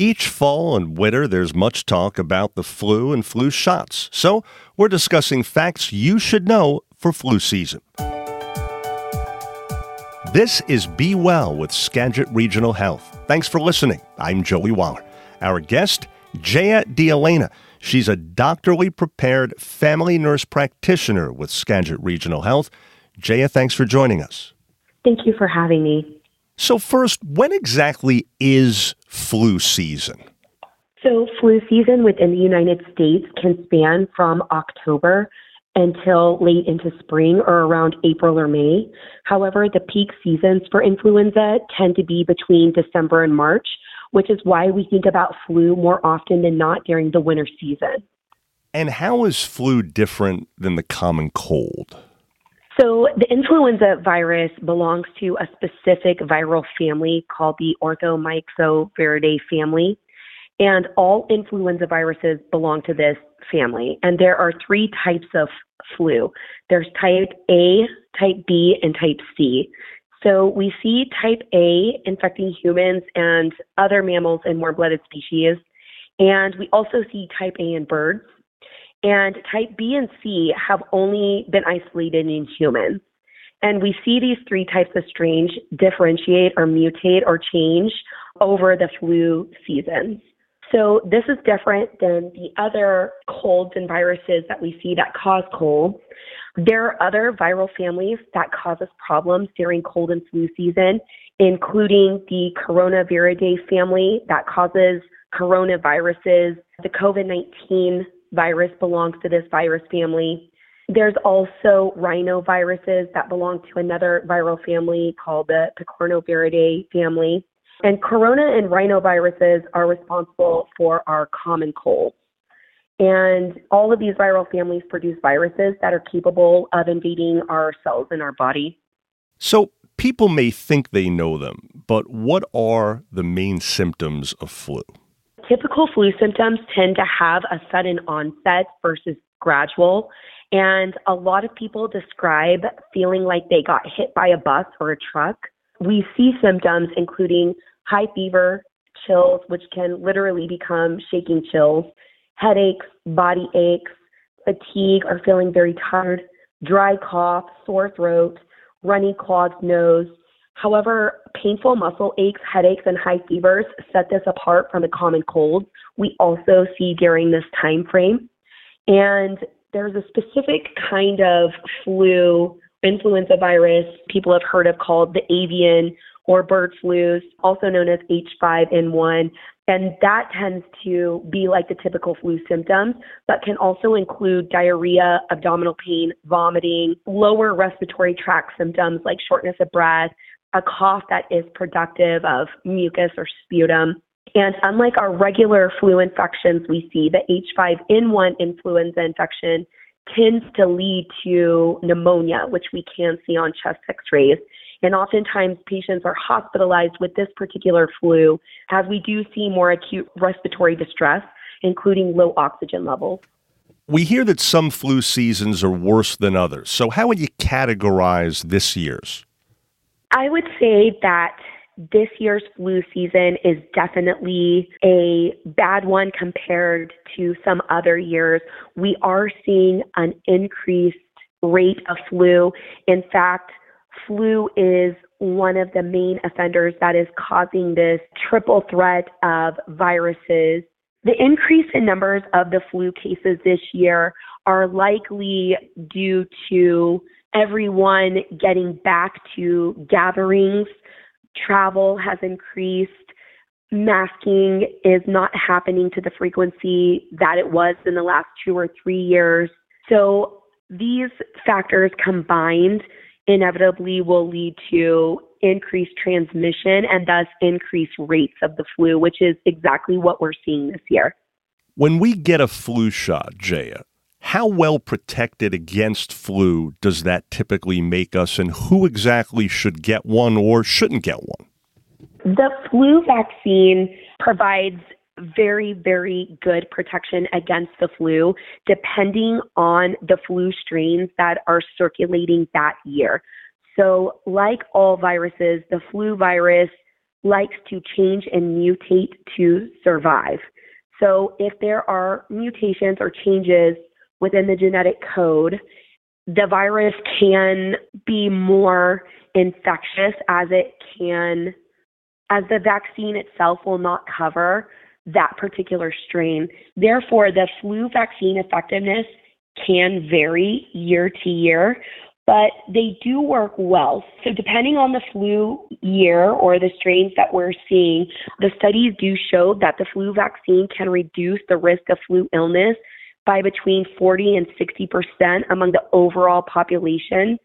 Each fall and winter, there's much talk about the flu and flu shots. So, we're discussing facts you should know for flu season. This is Be Well with Skagit Regional Health. Thanks for listening. I'm Joey Waller. Our guest, Jaya DeElena. She's a doctorally prepared family nurse practitioner with Skagit Regional Health. Jaya, thanks for joining us. Thank you for having me. So, first, when exactly is flu season? So, flu season within the United States can span from October until late into spring or around April or May. However, the peak seasons for influenza tend to be between December and March, which is why we think about flu more often than not during the winter season. And how is flu different than the common cold? So, the influenza virus belongs to a specific viral family called the Orthomyxoviridae family. And all influenza viruses belong to this family. And there are three types of flu there's type A, type B, and type C. So, we see type A infecting humans and other mammals and warm blooded species. And we also see type A in birds. And type B and C have only been isolated in humans. And we see these three types of strains differentiate or mutate or change over the flu seasons. So this is different than the other colds and viruses that we see that cause cold. There are other viral families that cause us problems during cold and flu season, including the Coronaviridae family that causes coronaviruses, the COVID 19 virus belongs to this virus family. There's also rhinoviruses that belong to another viral family called the Picornaviridae family. And corona and rhinoviruses are responsible for our common cold. And all of these viral families produce viruses that are capable of invading our cells in our body. So, people may think they know them, but what are the main symptoms of flu? Typical flu symptoms tend to have a sudden onset versus gradual. And a lot of people describe feeling like they got hit by a bus or a truck. We see symptoms including high fever, chills, which can literally become shaking chills, headaches, body aches, fatigue or feeling very tired, dry cough, sore throat, runny clogged nose, However, painful muscle aches, headaches, and high fevers set this apart from the common cold we also see during this time frame. And there's a specific kind of flu, influenza virus people have heard of called the avian or bird flus, also known as H5N1. And that tends to be like the typical flu symptoms, but can also include diarrhea, abdominal pain, vomiting, lower respiratory tract symptoms like shortness of breath, a cough that is productive of mucus or sputum. And unlike our regular flu infections, we see the H5N1 influenza infection tends to lead to pneumonia, which we can see on chest x rays. And oftentimes patients are hospitalized with this particular flu as we do see more acute respiratory distress, including low oxygen levels. We hear that some flu seasons are worse than others. So, how would you categorize this year's? I would say that this year's flu season is definitely a bad one compared to some other years. We are seeing an increased rate of flu. In fact, flu is one of the main offenders that is causing this triple threat of viruses. The increase in numbers of the flu cases this year are likely due to everyone getting back to gatherings. Travel has increased. Masking is not happening to the frequency that it was in the last two or three years. So these factors combined inevitably will lead to increased transmission and thus increased rates of the flu, which is exactly what we're seeing this year. When we get a flu shot, Jaya, how well protected against flu does that typically make us, and who exactly should get one or shouldn't get one? The flu vaccine provides very, very good protection against the flu, depending on the flu strains that are circulating that year. So, like all viruses, the flu virus likes to change and mutate to survive. So if there are mutations or changes within the genetic code, the virus can be more infectious as it can, as the vaccine itself will not cover that particular strain. Therefore, the flu vaccine effectiveness can vary year to year, but they do work well. So, depending on the flu year or the strains that we're seeing, the studies do show that the flu vaccine can reduce the risk of flu illness by between 40 and 60 percent among the overall population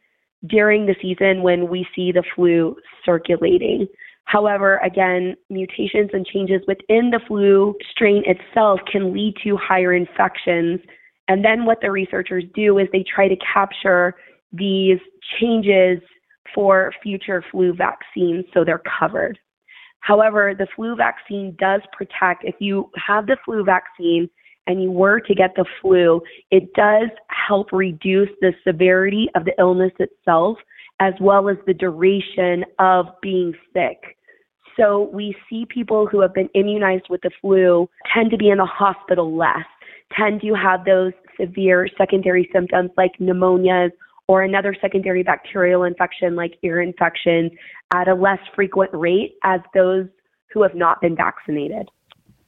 during the season when we see the flu circulating. However, again, mutations and changes within the flu strain itself can lead to higher infections. And then what the researchers do is they try to capture these changes for future flu vaccines so they're covered. However, the flu vaccine does protect. If you have the flu vaccine and you were to get the flu, it does help reduce the severity of the illness itself as well as the duration of being sick. So we see people who have been immunized with the flu tend to be in the hospital less, tend to have those severe secondary symptoms like pneumonias or another secondary bacterial infection like ear infections at a less frequent rate as those who have not been vaccinated.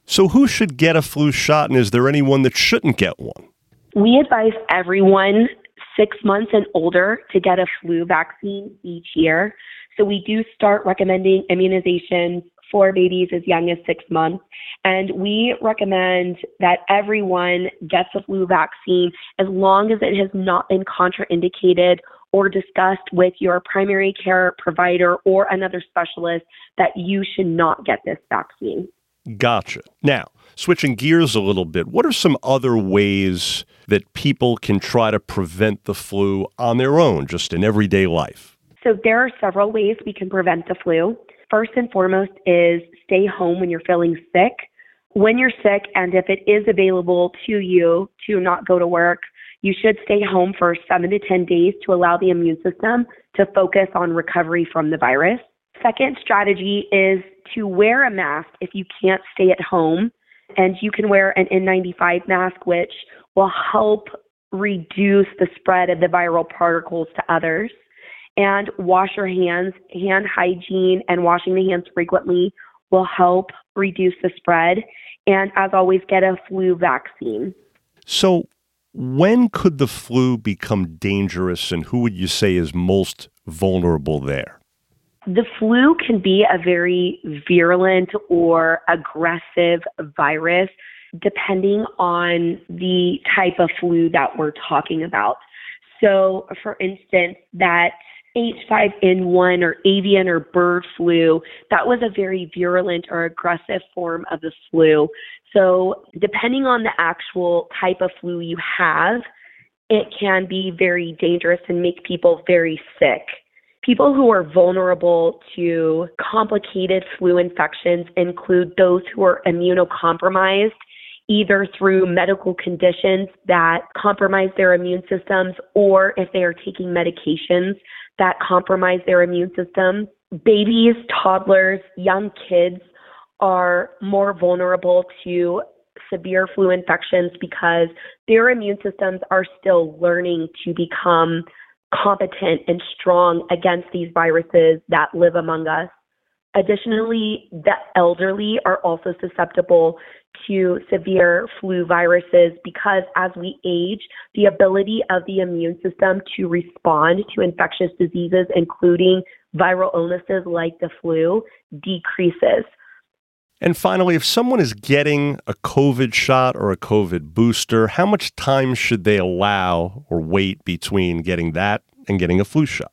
So, who should get a flu shot, and is there anyone that shouldn't get one? We advise everyone six months and older to get a flu vaccine each year. So, we do start recommending immunizations for babies as young as six months. And we recommend that everyone gets a flu vaccine as long as it has not been contraindicated or discussed with your primary care provider or another specialist that you should not get this vaccine. Gotcha. Now, switching gears a little bit, what are some other ways that people can try to prevent the flu on their own, just in everyday life? So, there are several ways we can prevent the flu. First and foremost is stay home when you're feeling sick. When you're sick, and if it is available to you to not go to work, you should stay home for seven to 10 days to allow the immune system to focus on recovery from the virus. Second strategy is to wear a mask if you can't stay at home. And you can wear an N95 mask, which will help reduce the spread of the viral particles to others. And wash your hands. Hand hygiene and washing the hands frequently will help reduce the spread. And as always, get a flu vaccine. So, when could the flu become dangerous, and who would you say is most vulnerable there? The flu can be a very virulent or aggressive virus depending on the type of flu that we're talking about. So, for instance, that H5N1 or avian or bird flu, that was a very virulent or aggressive form of the flu. So, depending on the actual type of flu you have, it can be very dangerous and make people very sick. People who are vulnerable to complicated flu infections include those who are immunocompromised, either through medical conditions that compromise their immune systems or if they are taking medications that compromise their immune system. Babies, toddlers, young kids are more vulnerable to severe flu infections because their immune systems are still learning to become competent and strong against these viruses that live among us. Additionally, the elderly are also susceptible to severe flu viruses because as we age, the ability of the immune system to respond to infectious diseases, including viral illnesses like the flu, decreases. And finally, if someone is getting a COVID shot or a COVID booster, how much time should they allow or wait between getting that and getting a flu shot?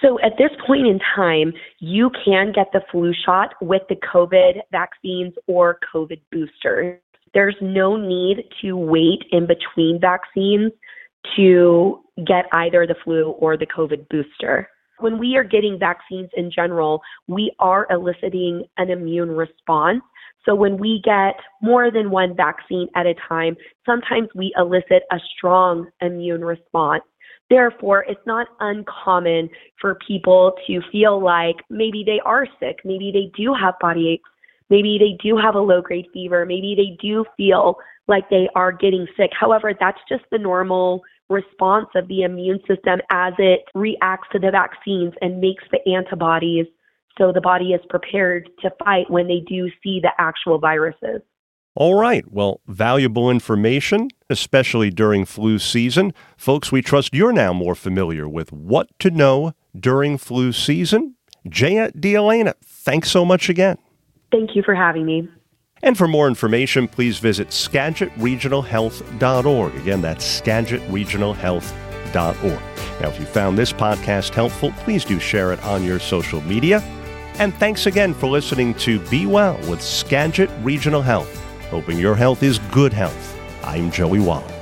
So at this point in time, you can get the flu shot with the COVID vaccines or COVID boosters. There's no need to wait in between vaccines to get either the flu or the COVID booster when we are getting vaccines in general, we are eliciting an immune response. So when we get more than one vaccine at a time, sometimes we elicit a strong immune response. Therefore, it's not uncommon for people to feel like maybe they are sick, maybe they do have body aches, maybe they do have a low grade fever, maybe they do feel like they are getting sick. However, that's just the normal response of the immune system as it reacts to the vaccines and makes the antibodies so the body is prepared to fight when they do see the actual viruses. All right. Well, valuable information, especially during flu season. Folks, we trust you're now more familiar with what to know during flu season. Jaya DeElena, thanks so much again. Thank you for having me. And for more information, please visit SkagitRegionalHealth.org. Again, that's SkagitRegionalHealth.org. Now, if you found this podcast helpful, please do share it on your social media. And thanks again for listening to Be Well with Skagit Regional Health hoping your health is good health. I'm Joey Waller.